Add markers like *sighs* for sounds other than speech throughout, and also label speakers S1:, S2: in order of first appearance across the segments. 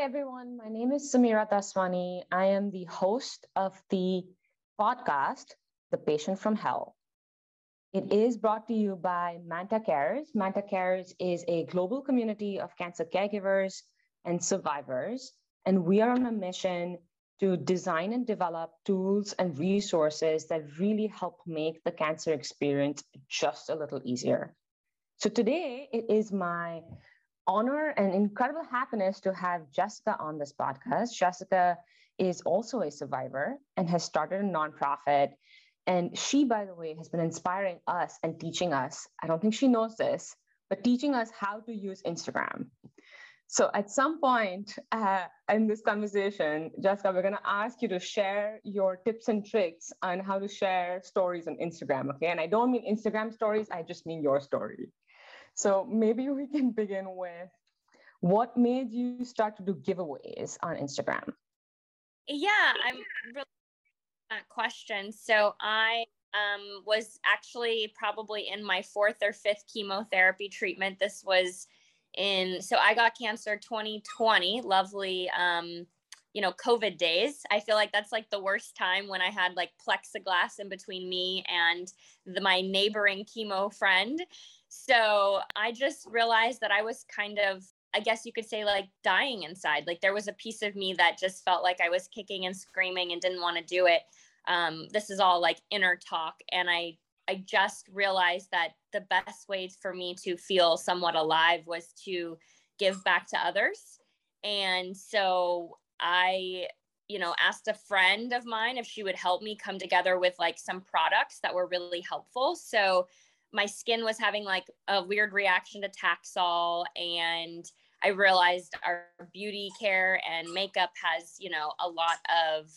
S1: Everyone. My name is Samira Daswani. I am the host of the podcast, The Patient from Hell. It is brought to you by Manta Cares. Manta Cares is a global community of cancer caregivers and survivors. And we are on a mission to design and develop tools and resources that really help make the cancer experience just a little easier. So today it is my honor and incredible happiness to have Jessica on this podcast. Jessica is also a survivor and has started a nonprofit. And she, by the way, has been inspiring us and teaching us. I don't think she knows this, but teaching us how to use Instagram. So at some point uh, in this conversation, Jessica, we're going to ask you to share your tips and tricks on how to share stories on Instagram. Okay. And I don't mean Instagram stories, I just mean your story. So maybe we can begin with what made you start to do giveaways on Instagram?
S2: Yeah, I'm really that question. So I um, was actually probably in my fourth or fifth chemotherapy treatment. This was in so I got cancer 2020, lovely um, you know, COVID days. I feel like that's like the worst time when I had like plexiglass in between me and the, my neighboring chemo friend. So I just realized that I was kind of, I guess you could say, like dying inside. Like there was a piece of me that just felt like I was kicking and screaming and didn't want to do it. Um, this is all like inner talk. And I, I just realized that the best ways for me to feel somewhat alive was to give back to others. And so I you know asked a friend of mine if she would help me come together with like some products that were really helpful so my skin was having like a weird reaction to Taxol and I realized our beauty care and makeup has, you know, a lot of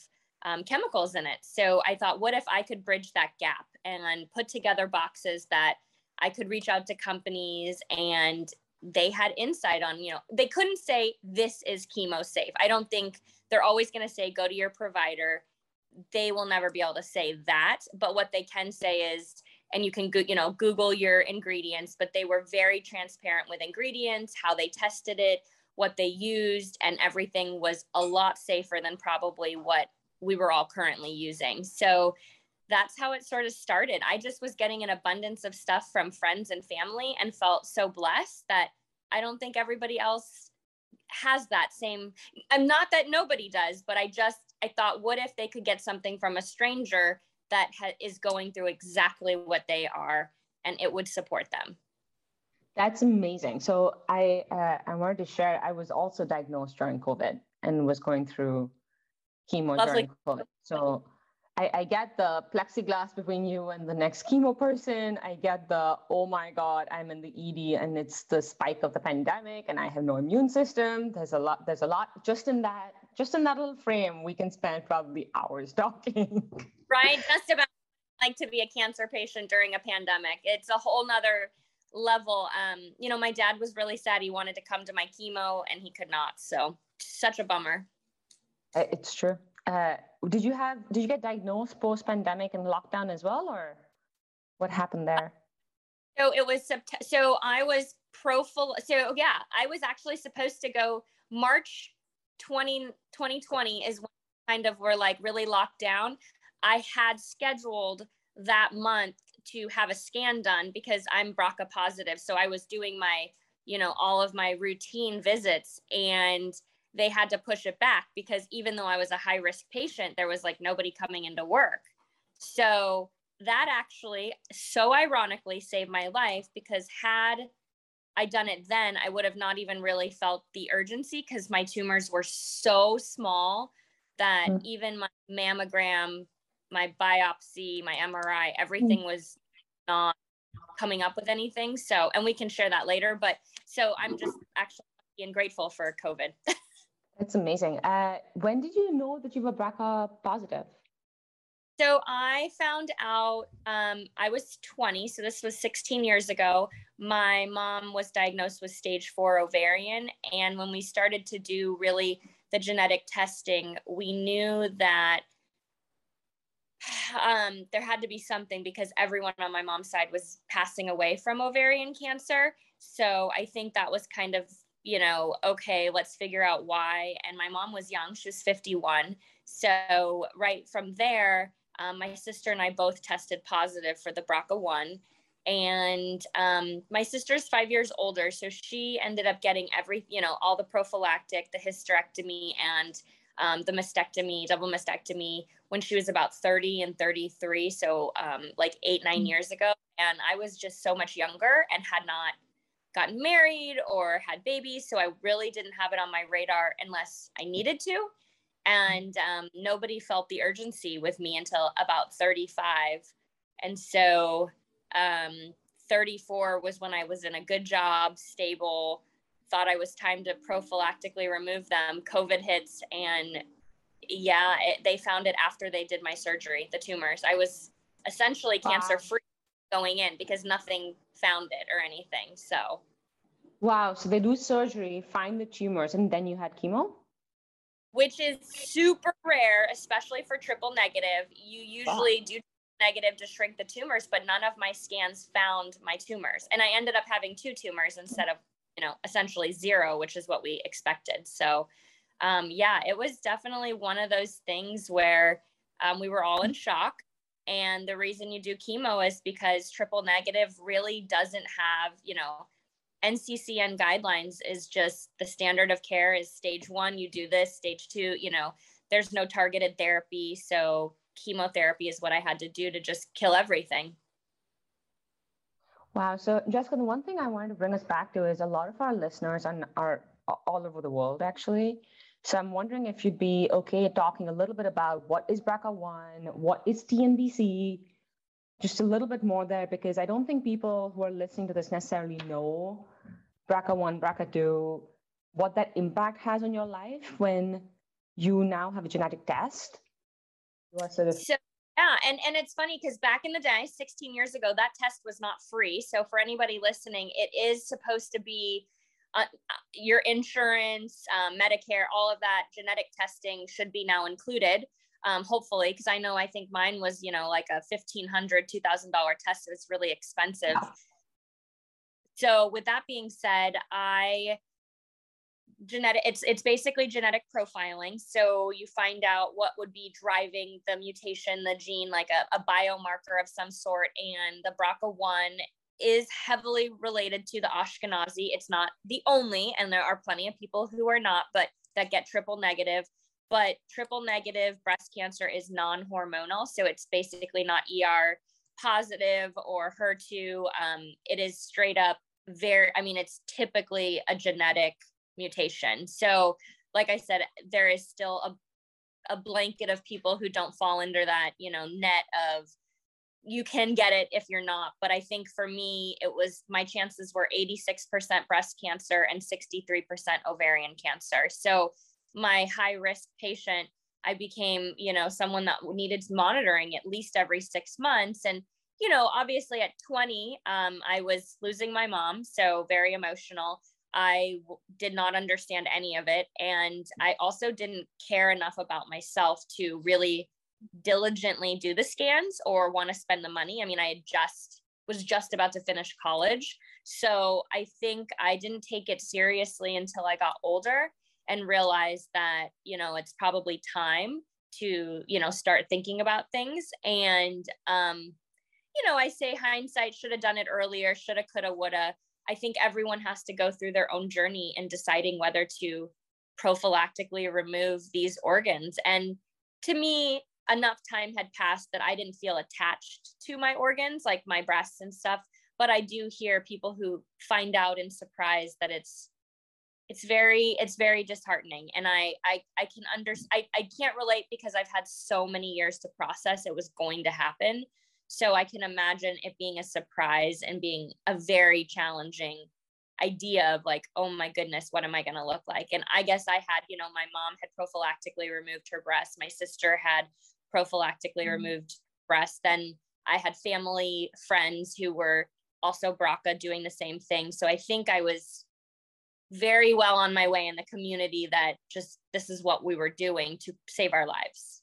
S2: um, chemicals in it. So I thought, what if I could bridge that gap and put together boxes that I could reach out to companies and they had insight on, you know, they couldn't say this is chemo safe. I don't think they're always going to say go to your provider. They will never be able to say that. But what they can say is, and you can go, you know google your ingredients but they were very transparent with ingredients how they tested it what they used and everything was a lot safer than probably what we were all currently using. So that's how it sort of started. I just was getting an abundance of stuff from friends and family and felt so blessed that i don't think everybody else has that same i'm not that nobody does but i just i thought what if they could get something from a stranger that ha- is going through exactly what they are and it would support them.
S1: That's amazing. So i uh, i wanted to share i was also diagnosed during covid and was going through chemo Lovely. during covid. So I, I, get the plexiglass between you and the next chemo person. I get the, oh my God, I'm in the ED and it's the spike of the pandemic and I have no immune system. There's a lot, there's a lot just in that, just in that little frame, we can spend probably hours *laughs* talking.
S2: Right. Just about like to be a cancer patient during a pandemic. It's a whole nother level. Um, you know, my dad was really sad. He wanted to come to my chemo and he could not. So such a bummer.
S1: It's true. Uh, did you have did you get diagnosed post pandemic and lockdown as well, or what happened there?
S2: So it was so I was profil. So yeah, I was actually supposed to go March 20, 2020 is when kind of were like really locked down. I had scheduled that month to have a scan done because I'm BRCA positive. So I was doing my, you know, all of my routine visits and they had to push it back because even though I was a high risk patient, there was like nobody coming into work. So that actually, so ironically, saved my life because had I done it then, I would have not even really felt the urgency because my tumors were so small that mm-hmm. even my mammogram, my biopsy, my MRI, everything mm-hmm. was not coming up with anything. So, and we can share that later. But so I'm just actually and grateful for COVID. *laughs*
S1: That's amazing. Uh, when did you know that you were BRCA positive?
S2: So I found out um, I was 20, so this was 16 years ago. My mom was diagnosed with stage four ovarian. And when we started to do really the genetic testing, we knew that *sighs* um, there had to be something because everyone on my mom's side was passing away from ovarian cancer. So I think that was kind of you know, okay, let's figure out why. And my mom was young, she was 51. So, right from there, um, my sister and I both tested positive for the BRCA1. And um, my sister's five years older. So she ended up getting every, you know, all the prophylactic, the hysterectomy, and um, the mastectomy, double mastectomy, when she was about 30 and 33. So, um, like eight, nine mm-hmm. years ago. And I was just so much younger and had not gotten married or had babies. So I really didn't have it on my radar unless I needed to. And um, nobody felt the urgency with me until about 35. And so um, 34 was when I was in a good job, stable, thought I was time to prophylactically remove them. COVID hits, and yeah, it, they found it after they did my surgery, the tumors. I was essentially wow. cancer free going in because nothing found it or anything. So,
S1: wow. So they do surgery, find the tumors, and then you had chemo?
S2: Which is super rare, especially for triple negative. You usually wow. do negative to shrink the tumors, but none of my scans found my tumors. And I ended up having two tumors instead of, you know, essentially zero, which is what we expected. So, um, yeah, it was definitely one of those things where um, we were all in shock. And the reason you do chemo is because triple negative really doesn't have, you know, NCCN guidelines is just the standard of care is stage one, you do this, stage two, you know, there's no targeted therapy. So chemotherapy is what I had to do to just kill everything.
S1: Wow. So, Jessica, the one thing I wanted to bring us back to is a lot of our listeners are, are all over the world, actually. So I'm wondering if you'd be okay talking a little bit about what is BRCA1, what is TNBC, just a little bit more there, because I don't think people who are listening to this necessarily know BRCA1, BRCA2, what that impact has on your life when you now have a genetic test.
S2: Sort of- so, yeah, and, and it's funny because back in the day, 16 years ago, that test was not free. So for anybody listening, it is supposed to be uh, your insurance, um, Medicare, all of that genetic testing should be now included. Um, hopefully, because I know I think mine was, you know, like a $1,500, $2,000 test. It's really expensive. So, with that being said, I genetic it's it's basically genetic profiling so you find out what would be driving the mutation the gene like a, a biomarker of some sort and the BRCA1 is heavily related to the Ashkenazi. It's not the only, and there are plenty of people who are not, but that get triple negative. But triple negative breast cancer is non hormonal. So it's basically not ER positive or HER2. Um, it is straight up very, I mean, it's typically a genetic mutation. So, like I said, there is still a, a blanket of people who don't fall under that, you know, net of you can get it if you're not. But I think for me, it was my chances were 86% breast cancer and 63% ovarian cancer. So my high risk patient, I became, you know, someone that needed monitoring at least every six months. And, you know, obviously at 20, um, I was losing my mom. So very emotional. I w- did not understand any of it. And I also didn't care enough about myself to really diligently do the scans or want to spend the money. I mean, I just was just about to finish college. So I think I didn't take it seriously until I got older and realized that, you know, it's probably time to, you know, start thinking about things. And, um, you know, I say hindsight should have done it earlier, shoulda, coulda, woulda. I think everyone has to go through their own journey in deciding whether to prophylactically remove these organs. And to me, enough time had passed that I didn't feel attached to my organs, like my breasts and stuff. But I do hear people who find out in surprise that it's it's very it's very disheartening. And i i, I can under I, I can't relate because i've had so many years to process it was going to happen. So i can imagine it being a surprise and being a very challenging idea of like oh my goodness what am i going to look like? And i guess i had you know my mom had prophylactically removed her breast my sister had prophylactically mm-hmm. removed breast. Then I had family friends who were also BRCA doing the same thing. So I think I was very well on my way in the community that just this is what we were doing to save our lives.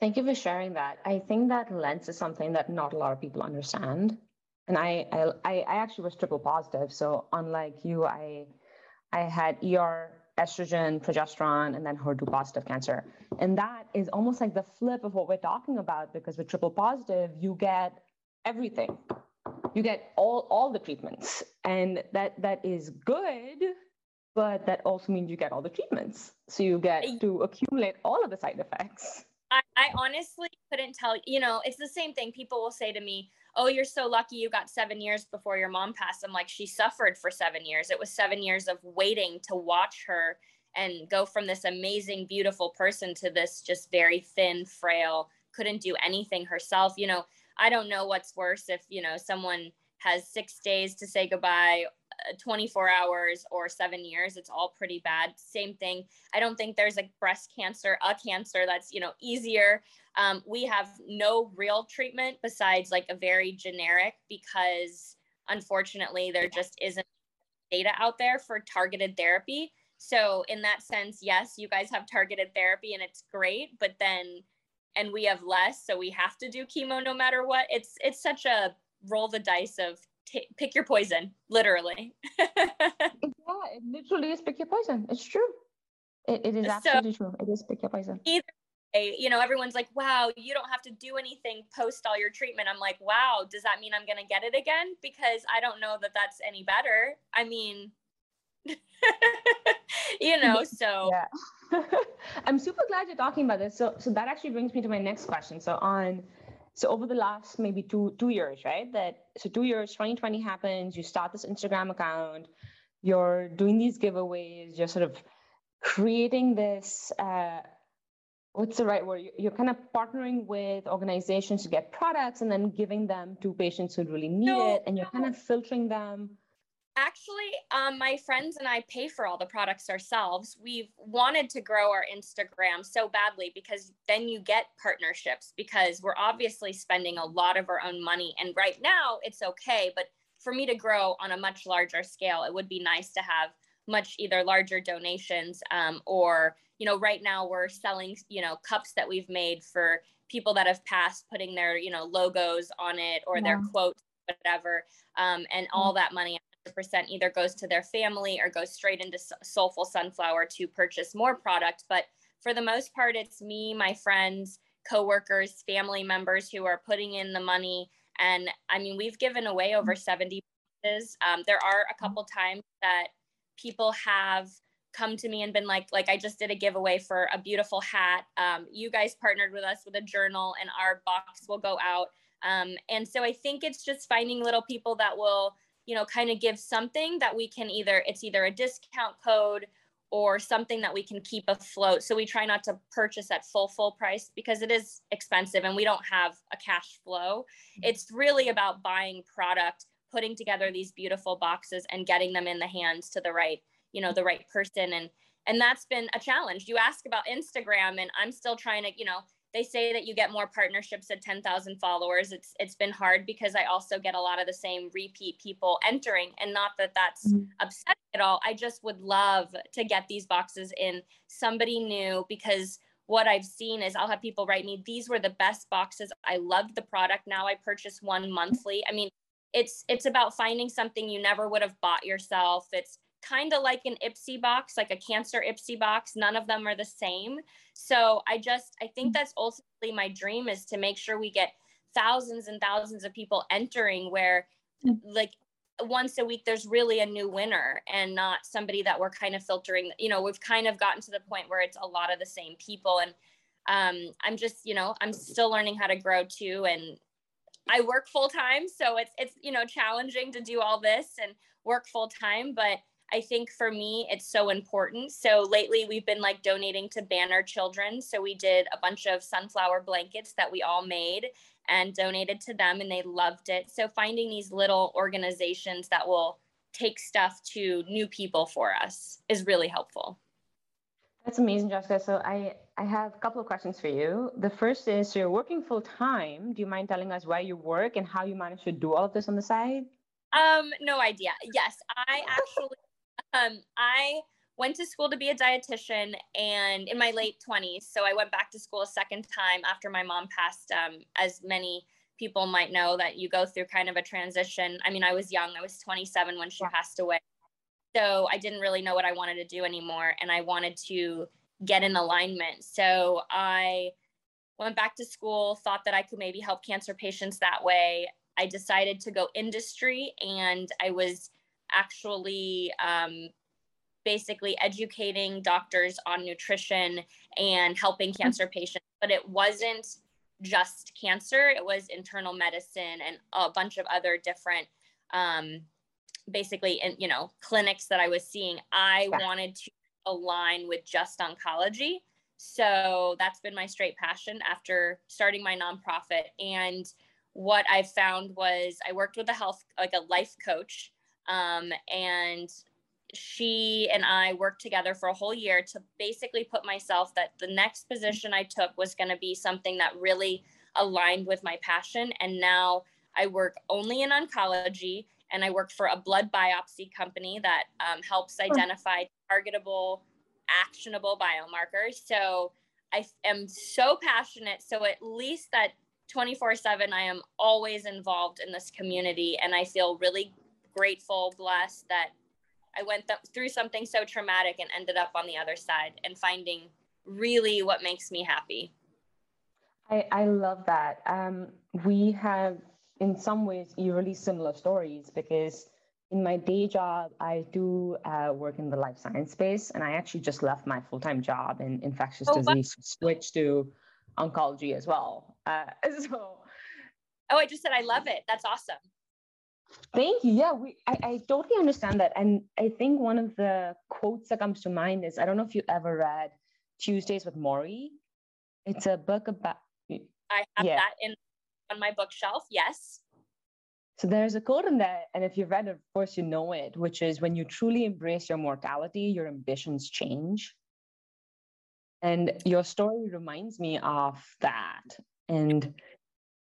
S1: Thank you for sharing that. I think that lens is something that not a lot of people understand. and I, I I actually was triple positive. So unlike you, I I had ER, estrogen, progesterone, and then HER2 positive cancer. And that is almost like the flip of what we're talking about because with triple positive, you get everything. You get all all the treatments, and that that is good. But that also means you get all the treatments. So you get to accumulate all of the side effects.
S2: I, I honestly couldn't tell. You know, it's the same thing. People will say to me, oh, you're so lucky you got seven years before your mom passed. I'm like, she suffered for seven years. It was seven years of waiting to watch her and go from this amazing, beautiful person to this just very thin, frail, couldn't do anything herself. You know, I don't know what's worse if, you know, someone has six days to say goodbye, 24 hours, or seven years. It's all pretty bad. Same thing. I don't think there's a breast cancer, a cancer that's, you know, easier. Um, we have no real treatment besides like a very generic because unfortunately there just isn't data out there for targeted therapy. So in that sense, yes, you guys have targeted therapy and it's great, but then and we have less, so we have to do chemo no matter what. It's it's such a roll the dice of t- pick your poison, literally. *laughs*
S1: yeah, it literally is pick your poison. It's true. It, it is absolutely so, true. It is pick your poison.
S2: Either way, you know, everyone's like, wow, you don't have to do anything post all your treatment. I'm like, wow, does that mean I'm going to get it again? Because I don't know that that's any better. I mean, *laughs* you know, *laughs* so
S1: yeah. I'm super glad you're talking about this. So so that actually brings me to my next question. So on so over the last maybe two two years right that so two years 2020 happens you start this instagram account you're doing these giveaways you're sort of creating this uh, what's the right word? You're kind of partnering with organizations to get products and then giving them to patients who really need no, it and you're kind of filtering them
S2: Actually, um, my friends and I pay for all the products ourselves. We've wanted to grow our Instagram so badly because then you get partnerships because we're obviously spending a lot of our own money. And right now it's okay. But for me to grow on a much larger scale, it would be nice to have much either larger donations um, or, you know, right now we're selling, you know, cups that we've made for people that have passed, putting their, you know, logos on it or yeah. their quotes, whatever. Um, and all that money percent either goes to their family or goes straight into Soulful Sunflower to purchase more product. But for the most part, it's me, my friends, coworkers, family members who are putting in the money. And I mean, we've given away over mm-hmm. 70 pieces. Um, there are a couple times that people have come to me and been like, like I just did a giveaway for a beautiful hat. Um, you guys partnered with us with a journal, and our box will go out. Um, and so I think it's just finding little people that will you know kind of give something that we can either it's either a discount code or something that we can keep afloat. So we try not to purchase at full full price because it is expensive and we don't have a cash flow. Mm-hmm. It's really about buying product putting together these beautiful boxes and getting them in the hands to the right you know the right person. And and that's been a challenge. You ask about instagram and i'm still trying to you know they say that you get more partnerships at 10,000 followers. It's it's been hard because I also get a lot of the same repeat people entering and not that that's mm-hmm. upsetting at all. I just would love to get these boxes in somebody new because what I've seen is I'll have people write me these were the best boxes. I loved the product. Now I purchase one monthly. I mean, it's it's about finding something you never would have bought yourself. It's kind of like an Ipsy box, like a cancer Ipsy box. None of them are the same. So I just, I think that's ultimately my dream is to make sure we get thousands and thousands of people entering where like once a week there's really a new winner and not somebody that we're kind of filtering. You know we've kind of gotten to the point where it's a lot of the same people. And um, i'm just you know i'm still learning how to grow too. And i work full time. So it's it's you know challenging to do all this and work full time. But I think for me, it's so important. So lately, we've been like donating to Banner Children. So we did a bunch of sunflower blankets that we all made and donated to them, and they loved it. So finding these little organizations that will take stuff to new people for us is really helpful.
S1: That's amazing, Jessica. So I, I have a couple of questions for you. The first is so you're working full time. Do you mind telling us where you work and how you manage to do all of this on the side?
S2: Um, no idea. Yes, I actually um, I went to school to be a dietitian and in my late 20s. So I went back to school a second time after my mom passed, um, as many people might know that you go through kind of a transition. I mean, I was young, I was 27 when she passed away. So I didn't really know what I wanted to do anymore. And I wanted to get in alignment. So I went back to school, thought that I could maybe help cancer patients that way. I decided to go industry and I was actually um, basically educating doctors on nutrition and helping mm-hmm. cancer patients, but it wasn't just cancer, it was internal medicine and a bunch of other different um, basically in you know clinics that I was seeing. I yeah. wanted to align with just oncology. So that's been my straight passion after starting my nonprofit. And what I found was I worked with a health, like a life coach, um, and she and I worked together for a whole year to basically put myself that the next position I took was going to be something that really aligned with my passion. And now I work only in oncology and I work for a blood biopsy company that um, helps identify targetable, actionable biomarkers. So I am so passionate. So at least that 24 7, I am always involved in this community. And I feel really grateful, blessed that I went th- through something so traumatic and ended up on the other side and finding really what makes me happy.
S1: I, I love that. Um, we have, in some ways, eerily similar stories because in my day job, I do uh, work in the life science space, and I actually just left my full time job in infectious oh, disease, wow. switched to oncology as well. Uh, *laughs* so,
S2: oh, I just said I love it. That's awesome.
S1: Thank you. Yeah, we I, I totally understand that. And I think one of the quotes that comes to mind is I don't know if you ever read Tuesdays with Morrie. It's a book about
S2: I have yeah. that in on my bookshelf, yes.
S1: So there's a quote in there, and if you've read it, of course you know it, which is when you truly embrace your mortality, your ambitions change. And your story reminds me of that. And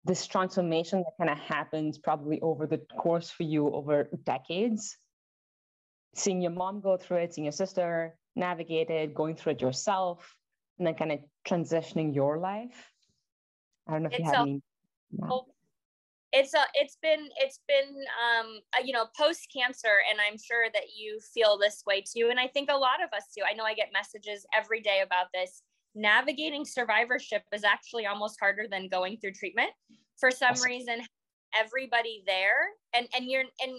S1: this transformation that kind of happens probably over the course for you over decades? Seeing your mom go through it seeing your sister navigate it going through it yourself and then kind of transitioning your life? I don't know if it's you have a, any
S2: it's a it's been it's been um you know post cancer and i'm sure that you feel this way too and i think a lot of us do. I know i get messages every day about this navigating survivorship is actually almost harder than going through treatment. For some awesome. reason everybody there and and you're and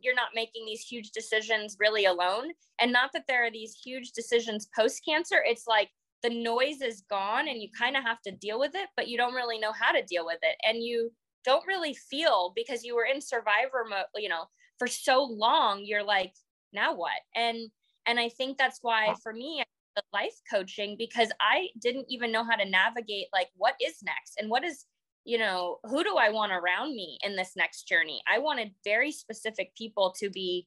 S2: you're not making these huge decisions really alone. And not that there are these huge decisions post cancer it's like the noise is gone and you kind of have to deal with it but you don't really know how to deal with it. And you don't really feel because you were in survivor mode you know for so long you're like now what? And and i think that's why for me the life coaching because I didn't even know how to navigate like what is next and what is you know who do I want around me in this next journey. I wanted very specific people to be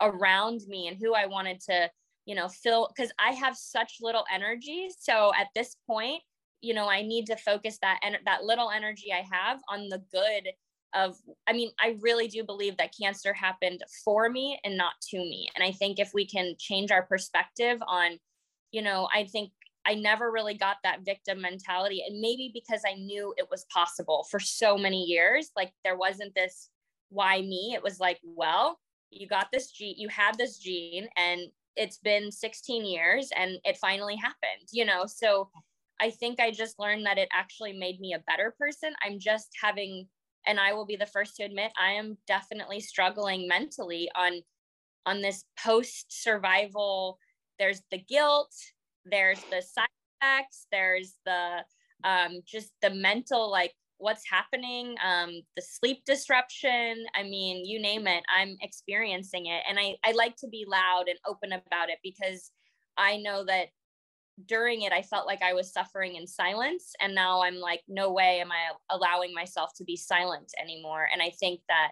S2: around me and who I wanted to you know fill because I have such little energy. So at this point, you know, I need to focus that and that little energy I have on the good of i mean i really do believe that cancer happened for me and not to me and i think if we can change our perspective on you know, I think I never really got that victim mentality. And maybe because I knew it was possible for so many years, like there wasn't this why me. It was like, well, you got this gene, you had this gene, and it's been 16 years and it finally happened, you know? So I think I just learned that it actually made me a better person. I'm just having, and I will be the first to admit, I am definitely struggling mentally on on this post survival there's the guilt, there's the side effects, there's the um, just the mental like what's happening, um, the sleep disruption. I mean, you name it, I'm experiencing it. And I, I like to be loud and open about it because I know that during it, I felt like I was suffering in silence. And now I'm like, no way am I allowing myself to be silent anymore. And I think that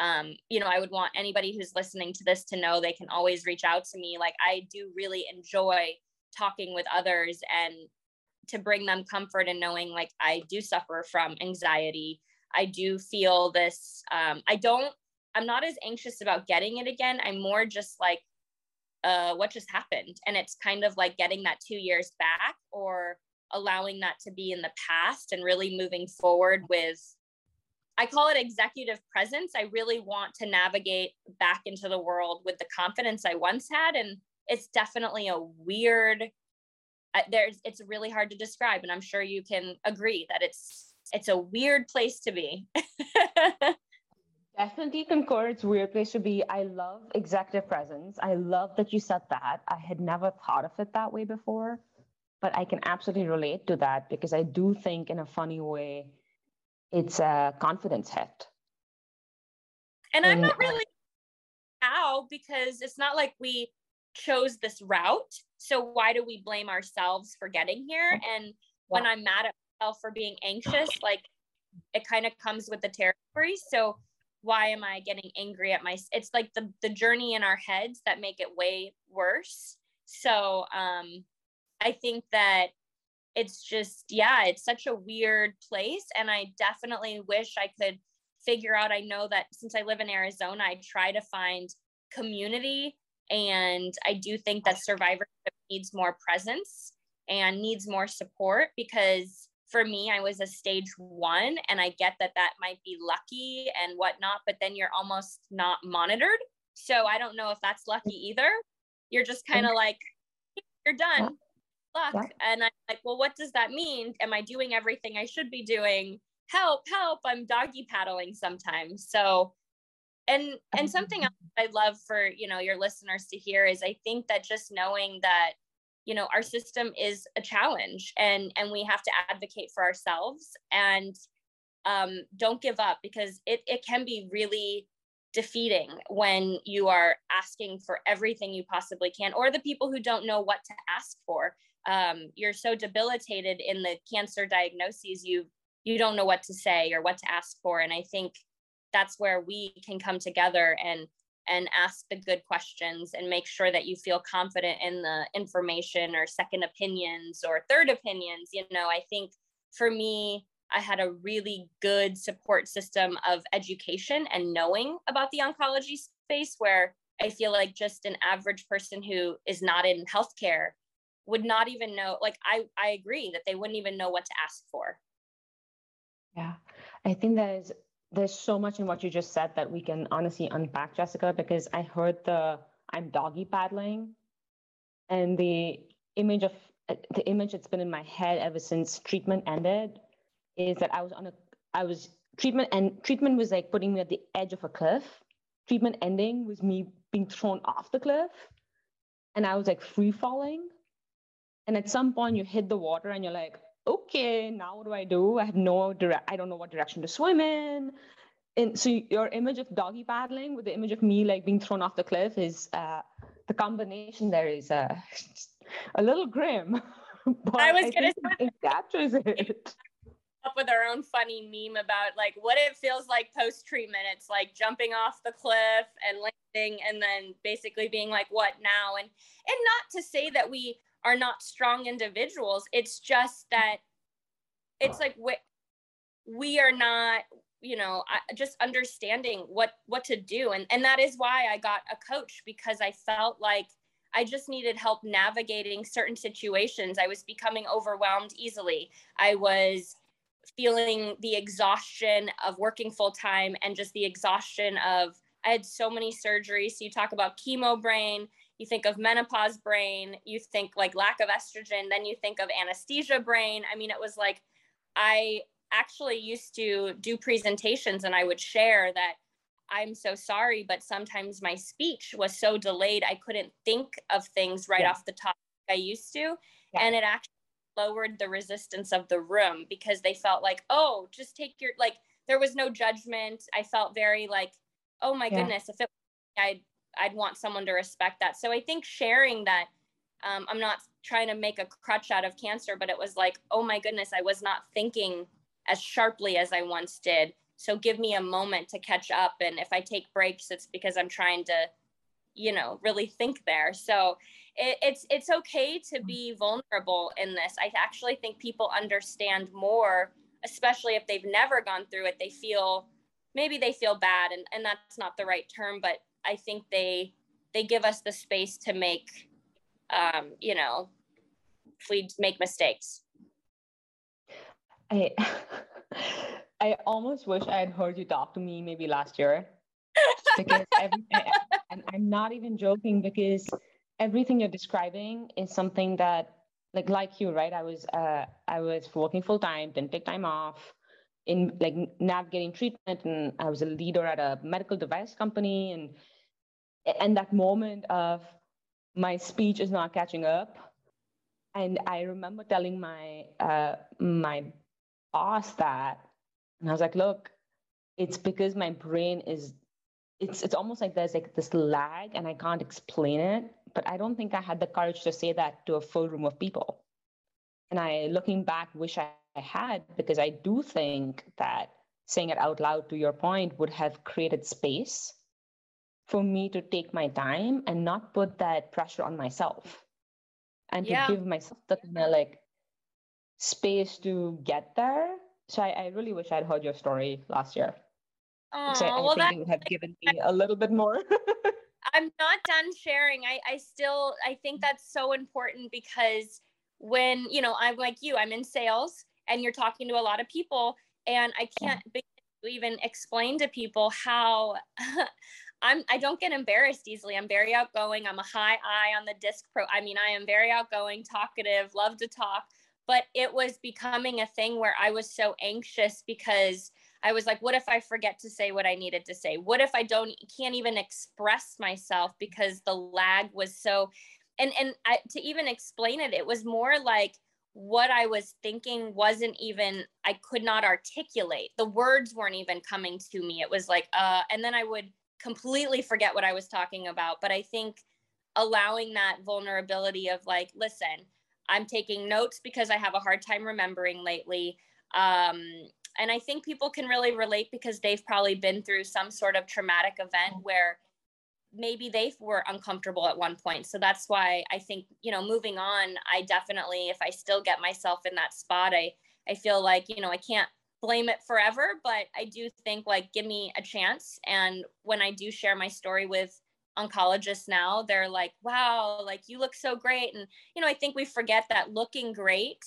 S2: um, you know, I would want anybody who's listening to this to know they can always reach out to me. Like I do really enjoy talking with others and to bring them comfort and knowing like I do suffer from anxiety. I do feel this. Um, I don't. I'm not as anxious about getting it again. I'm more just like, uh, what just happened, and it's kind of like getting that two years back or allowing that to be in the past and really moving forward with I call it executive presence. I really want to navigate back into the world with the confidence I once had. And it's definitely a weird, uh, there's, it's really hard to describe. And I'm sure you can agree that it's, it's a weird place to be. *laughs*
S1: Definitely concur. It's a weird place to be. I love executive presence. I love that you said that. I had never thought of it that way before, but I can absolutely relate to that because I do think, in a funny way, it's a confidence hit.
S2: And, and I'm not really how because it's not like we chose this route. So why do we blame ourselves for getting here? And when I'm mad at myself for being anxious, like it kind of comes with the territory. So why am I getting angry at my it's like the the journey in our heads that make it way worse. So um I think that it's just yeah, it's such a weird place and I definitely wish I could figure out I know that since I live in Arizona I try to find community and I do think that survivorship needs more presence and needs more support because for me, I was a stage one, and I get that that might be lucky and whatnot, but then you're almost not monitored. So I don't know if that's lucky either. You're just kind of like, you're done. Luck. Yeah. And I'm like, well, what does that mean? Am I doing everything I should be doing? Help, help. I'm doggy paddling sometimes. So and and something else I love for you know your listeners to hear is I think that just knowing that you know our system is a challenge and and we have to advocate for ourselves and um, don't give up because it, it can be really defeating when you are asking for everything you possibly can or the people who don't know what to ask for um, you're so debilitated in the cancer diagnoses you you don't know what to say or what to ask for. And i think that's where we can come together and and ask the good questions and make sure that you feel confident in the information or second opinions or third opinions. You know i think for me i had a really good support system of education and knowing about the oncology space where i feel like just an average person who is not in healthcare would not even know like i i agree that they wouldn't even know what to ask for
S1: yeah i think that is there's so much in what you just said that we can honestly unpack, Jessica, because I heard the I'm doggy paddling and the image of uh, the image that's been in my head ever since treatment ended is that I was on a I was treatment and treatment was like putting me at the edge of a cliff. Treatment ending was me being thrown off the cliff and I was like free falling. And at some point you hit the water and you're like, okay, now what do I do? I have no direct, I don't know what direction to swim in. And so your image of doggy paddling with the image of me like being thrown off the cliff is uh, the combination there is uh, *laughs* a little grim. *laughs*
S2: But I was gonna
S1: say it captures *laughs* it.
S2: Up with our own funny meme about like what it feels like post treatment. It's like jumping off the cliff and landing, and then basically being like, "What now?" And and not to say that we are not strong individuals. It's just that it's like we, we are not you know just understanding what what to do. And and that is why i got a coach because i felt like i just needed help navigating certain situations. I was becoming overwhelmed easily. I was feeling the exhaustion of working full time and just the exhaustion of i had so many surgeries. So you talk about chemo brain you think of menopause brain, you think like lack of estrogen, then you think of anesthesia brain. I mean, it was like I actually used to do presentations and I would share that I'm so sorry, but sometimes my speech was so delayed, I couldn't think of things right yeah. off the top I used to. Yeah. And it actually lowered the resistance of the room because they felt like, oh, just take your, like, there was no judgment. I felt very like, oh my yeah. goodness, if it, I'd I'd want someone to respect that. So I think sharing that um, I'm not trying to make a crutch out of cancer, but it was like, oh my goodness, I was not thinking as sharply as I once did. So give me a moment to catch up. And if I take breaks, it's because I'm trying to, you know, really think there. So it, it's it's okay to be vulnerable in this. I actually think people understand more, especially if they've never gone through it. They feel maybe they feel bad, and, and that's not the right term, but I think they they give us the space to make um, you know we make mistakes.
S1: I *laughs* I almost wish I had heard you talk to me maybe last year *laughs* because every, and I'm not even joking because everything you're describing is something that like like you right i was uh i was working full time didn't take time off in like navigating treatment and i was a leader at a medical device company and and that moment of my speech is not catching up and i remember telling my uh my boss that and i was like look it's because my brain is it's it's almost like there's like this lag and i can't explain it but I don't think I had the courage to say that to a full room of people. And I, looking back, wish I, I had because I do think that saying it out loud, to your point, would have created space for me to take my time and not put that pressure on myself and to give myself the kind of like space to get there. So I, I really wish I'd heard your story last year.
S2: Oh, I, I well, think
S1: that, it would have given me *laughs* a little bit more. *laughs*
S2: I'm not done sharing. I, I still I think mm-hmm. that's so important because when you know I'm like you, I'm in sales and you're talking to a lot of people, and I can't even explain to people how *laughs* I'm I don't get embarrassed easily. I'm very outgoing. I'm a high I on the disc pro. I mean, I am very outgoing, talkative, love to talk. But it was becoming a thing where I was so anxious because I was like, what if I forget to say what I needed to say? What if I don't can't even express myself because the lag was so and and I, to even explain it, it was more like what I was thinking wasn't even I could not articulate. The words weren't even coming to me. It was like uh and then I would completely forget what I was talking about. But I think allowing that vulnerability of like, listen, I'm taking notes because I have a hard time remembering lately. Um, and I think people can really relate because they've probably been through some sort of traumatic event where maybe they were uncomfortable at one point. So that's why I think, you know, moving on, I definitely, if I still get myself in that spot, I, I feel like, you know, I can't blame it forever, but I do think like, give me a chance. And when I do share my story with oncologists now, they're like, wow, like you look so great. And, you know, I think we forget that looking great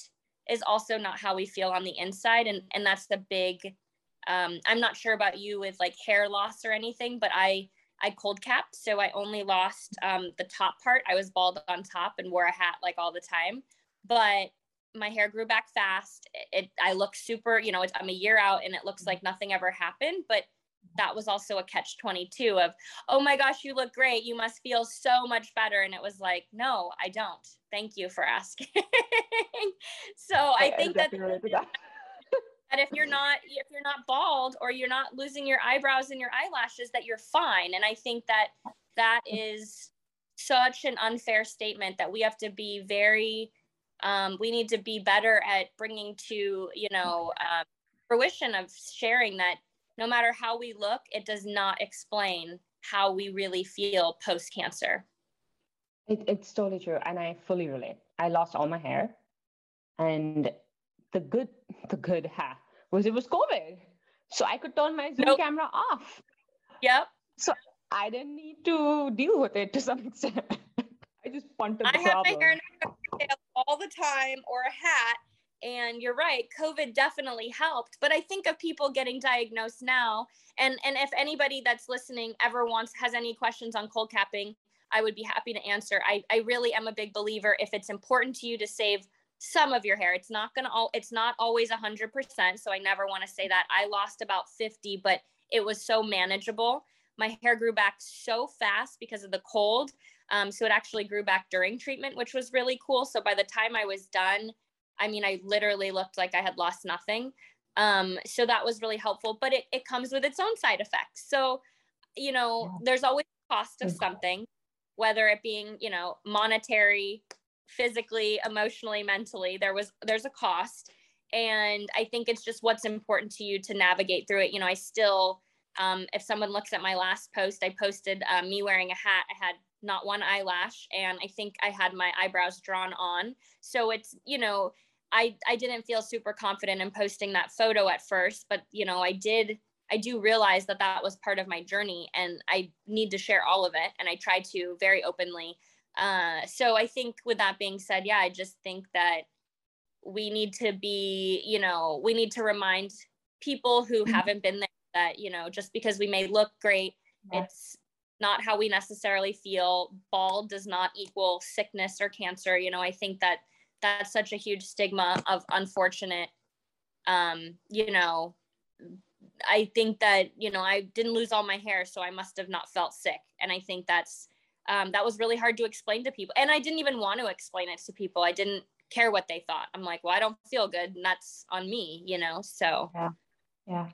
S2: is also not how we feel on the inside and and that's the big um, i'm not sure about you with like hair loss or anything but i i cold capped so i only lost um, the top part i was bald on top and wore a hat like all the time but my hair grew back fast. It, it i look super you know i'm a year out and it looks like nothing ever happened but that was also a catch 22 of oh my gosh you look great. You must feel so much better. And it was like no i don't. Thank you for asking. *laughs* So i, I think that, that. *laughs* that if you're not if you're not bald or you're not losing your eyebrows and your eyelashes that you're fine. And i think that that is such an unfair statement that we have to be very um, we need to be better at bringing to you know um, fruition of sharing that no matter how we look, it does not explain how we really feel post cancer.
S1: It, it's totally true. And I fully relate. I lost all my hair. And the good, the good ha was it was COVID. So I could turn my Zoom nope. camera off.
S2: Yep.
S1: So I didn't need to deal with it to some *laughs* extent. I just punted the I
S2: have problem. my hair all the time or a hat and you're right covid definitely helped but i think of people getting diagnosed now and and if anybody that's listening ever wants has any questions on cold capping i would be happy to answer. I i really am a big believer if it's important to you to save some of your hair it's not to all it's not always a 100% so i never want to say that. I lost about 50 but it was so manageable. My hair grew back so fast because of the cold um, so it actually grew back during treatment which was really cool so by the time i was done I mean, I literally looked like I had lost nothing. Um, so that was really helpful, but it, it comes with its own side effects. So, you know, yeah. there's always a cost of something, whether it being, you know, monetary, physically, emotionally, mentally, there was, there's a cost. And I think it's just what's important to you to navigate through it. You know, I still, um, if someone looks at my last post, I posted um, me wearing a hat. I had not one eyelash, and I think I had my eyebrows drawn on. So it's, you know, I I didn't feel super confident in posting that photo at first, but you know, I did I do realize that that was part of my journey and I need to share all of it and I try to very openly. Uh, so I think with that being said, yeah, I just think that we need to be, you know, we need to remind people who mm-hmm. haven't been there that you know just because we may look great yeah. it's not how we necessarily feel. Bald does not equal sickness or cancer you know i think that that's such a huge stigma of unfortunate um you know. I think that you know i didn't lose all my hair so i must have not felt sick and i think that's um, that was really hard to explain to people and i didn't even want to explain it to people. I didn't care what they thought. I'm like well i don't feel good and that's on me you know so.
S1: Yeah. Yeah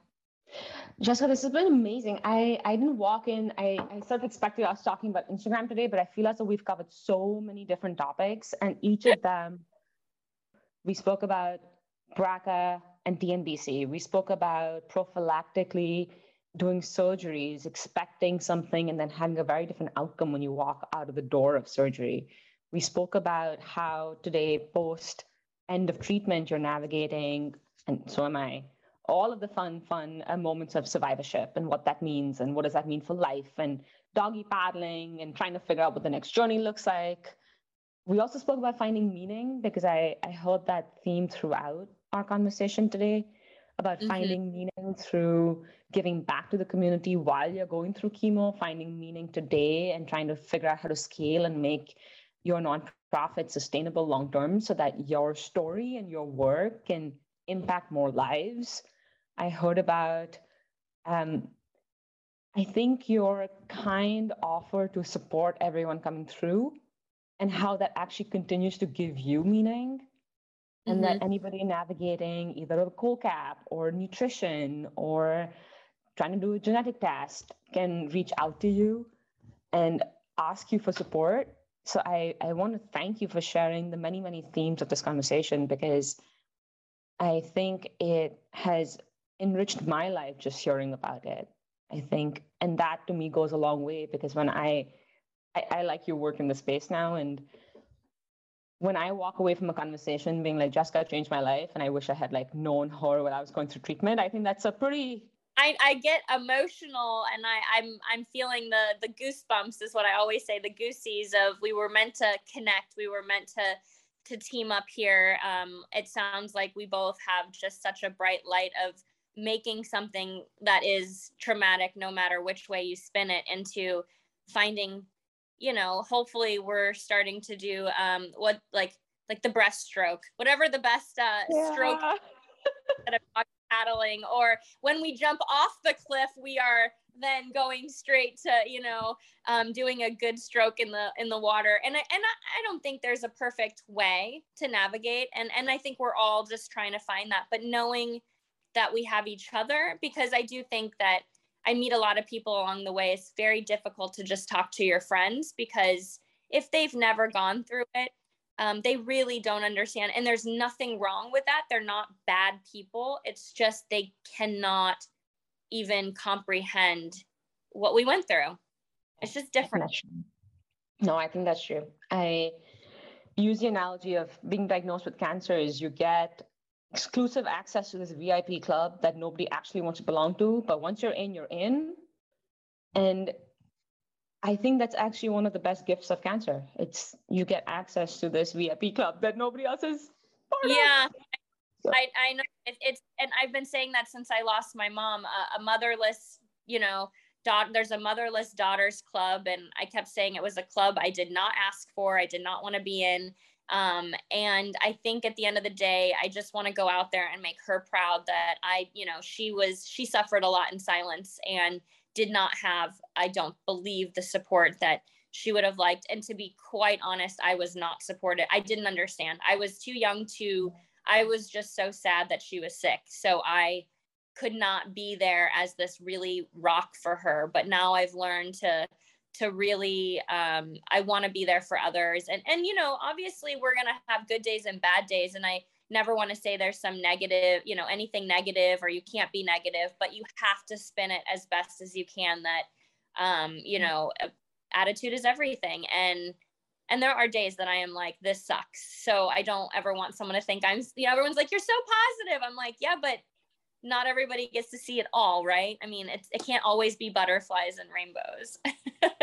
S1: Jessica, this has been amazing. I, I didn't walk in, I, I sort of expected us talking about Instagram today, but I feel as though we've covered so many different topics, and each of them we spoke about BRCA and TNBC. We spoke about prophylactically doing surgeries, expecting something, and then having a very different outcome when you walk out of the door of surgery. We spoke about how today, post end of treatment, you're navigating, and so am I, all of the fun, fun uh, moments of survivorship and what that means and what does that mean for life and doggy paddling and trying to figure out what the next journey looks like. We also spoke about finding meaning because I, I heard that theme throughout our conversation today about mm-hmm. finding meaning through giving back to the community while you're going through chemo, finding meaning today and trying to figure out how to scale and make your nonprofit sustainable long term so that your story and your work can impact more lives. I heard about, um, I think your kind offer to support everyone coming through and how that actually continues to give you meaning. And mm-hmm. that anybody navigating either a cold cap or nutrition or trying to do a genetic test can reach out to you and ask you for support. So I, I want to thank you for sharing the many, many themes of this conversation because I think it has enriched my life just hearing about it. I think, and that to me goes a long way because when I, I, I like your work in the space now, and when I walk away from a conversation being like, Jessica changed my life, and I wish I had like known her when I was going through treatment, I think that's a pretty
S2: I, I get emotional and I, I'm I'm feeling the the goosebumps is what I always say the goosies of we were meant to connect we were meant to to team up here. Um, it sounds like we both have just such a bright light of making something that is traumatic, no matter which way you spin it, into finding, you know, hopefully we're starting to do um, what like like the breaststroke, whatever the best uh, yeah. *laughs* stroke paddling, or when we jump off the cliff, we are then going straight to you know um, doing a good stroke in the in the water. And I, and I don't think there's a perfect way to navigate. And and I think we're all just trying to find that. But knowing that we have each other because I do think that I meet a lot of people along the way it's very difficult to just talk to your friends because if they've never gone through it um, they really don't understand and there's nothing wrong with that they're not bad people it's just they cannot even comprehend what we went through. It's just different.
S1: No, I think that's true. I use the analogy of being diagnosed with cancer is you get exclusive access to this VIP club that nobody actually wants to belong to, but once you're in, you're in. And I think that's actually one of the best gifts of cancer. It's you get access to this VIP club that nobody else is part
S2: yeah, of. I, I know it, it's, and I've been saying that since I lost my mom, uh, a motherless, you know, daughter, there's a motherless daughters club. And I kept saying it was a club I did not ask for. I did not want to be in. Um, and I think at the end of the day, I just want to go out there and make her proud that I, you know, she was, she suffered a lot in silence and did not have, I don't believe the support that she would have liked. And to be quite honest, I was not supported. I didn't understand. I was too young to I was just so sad that she was sick. So I could not be there as this really rock for her. But now I've learned to to really um, I want to be there for others. And and you know, obviously we're gonna have good days and bad days. And I never want to say there's some negative, you know, anything negative or you can't be negative, but you have to spin it as best as you can that um, you mm. know, attitude is everything. And and there are days that I am like, this sucks. So I don't ever want someone to think I'm, you know, everyone's like, you're so positive. I'm like, yeah, but not everybody gets to see it all, right? I mean, it's, it can't always be butterflies and rainbows. *laughs*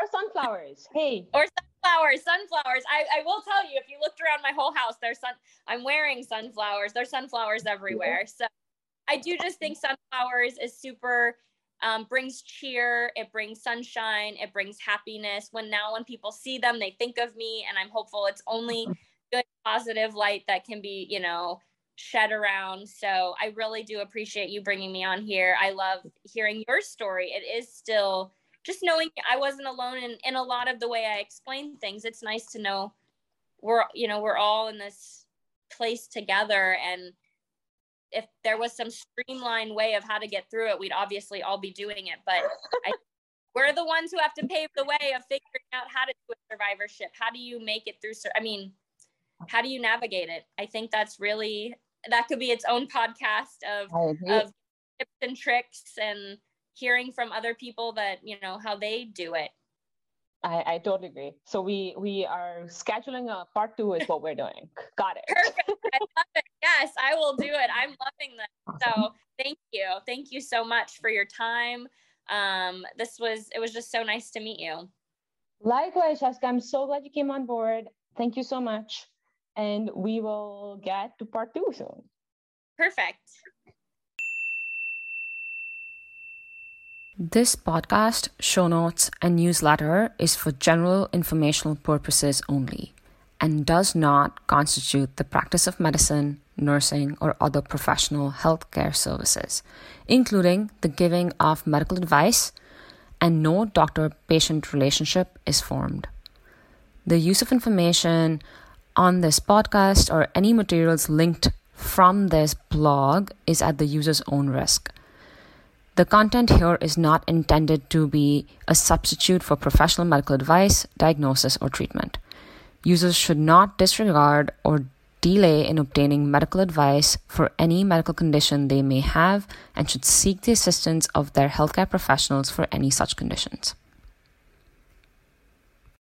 S1: or sunflowers. Hey.
S2: Or sunflowers, sunflowers. I, I will tell you, if you looked around my whole house, there's sun, I'm wearing sunflowers. There's sunflowers everywhere. So I do just think sunflowers is super um, brings cheer it brings sunshine it brings happiness when now when people see them they think of me and i'm hopeful it's only good positive light that can be you know shed around so i really do appreciate you bringing me on here i love hearing your story it is still just knowing i wasn't alone in, in a lot of the way i explain things it's nice to know we're you know we're all in this place together and if there was some streamlined way of how to get through it, we'd obviously all be doing it. But I, *laughs* we're the ones who have to pave the way of figuring out how to do a survivorship. How do you make it through? I mean, how do you navigate it? I think that's really that could be its own podcast of of tips and tricks and hearing from other people that you know how they do it.
S3: I, I totally agree. So we we are scheduling a part two is what we're doing. Got it.
S2: Perfect. I love it. Yes, I will do it. I'm loving this. So thank you. Thank you so much for your time. Um, this was it was just so nice to meet you.
S3: Likewise, Jessica. I'm so glad you came on board. Thank you so much. And we will get to part two soon.
S2: Perfect.
S1: This podcast, show notes, and newsletter is for general informational purposes only and does not constitute the practice of medicine, nursing, or other professional healthcare services, including the giving of medical advice, and no doctor patient relationship is formed. The use of information on this podcast or any materials linked from this blog is at the user's own risk. The content here is not intended to be a substitute for professional medical advice, diagnosis, or treatment. Users should not disregard or delay in obtaining medical advice for any medical condition they may have and should seek the assistance of their healthcare professionals for any such conditions.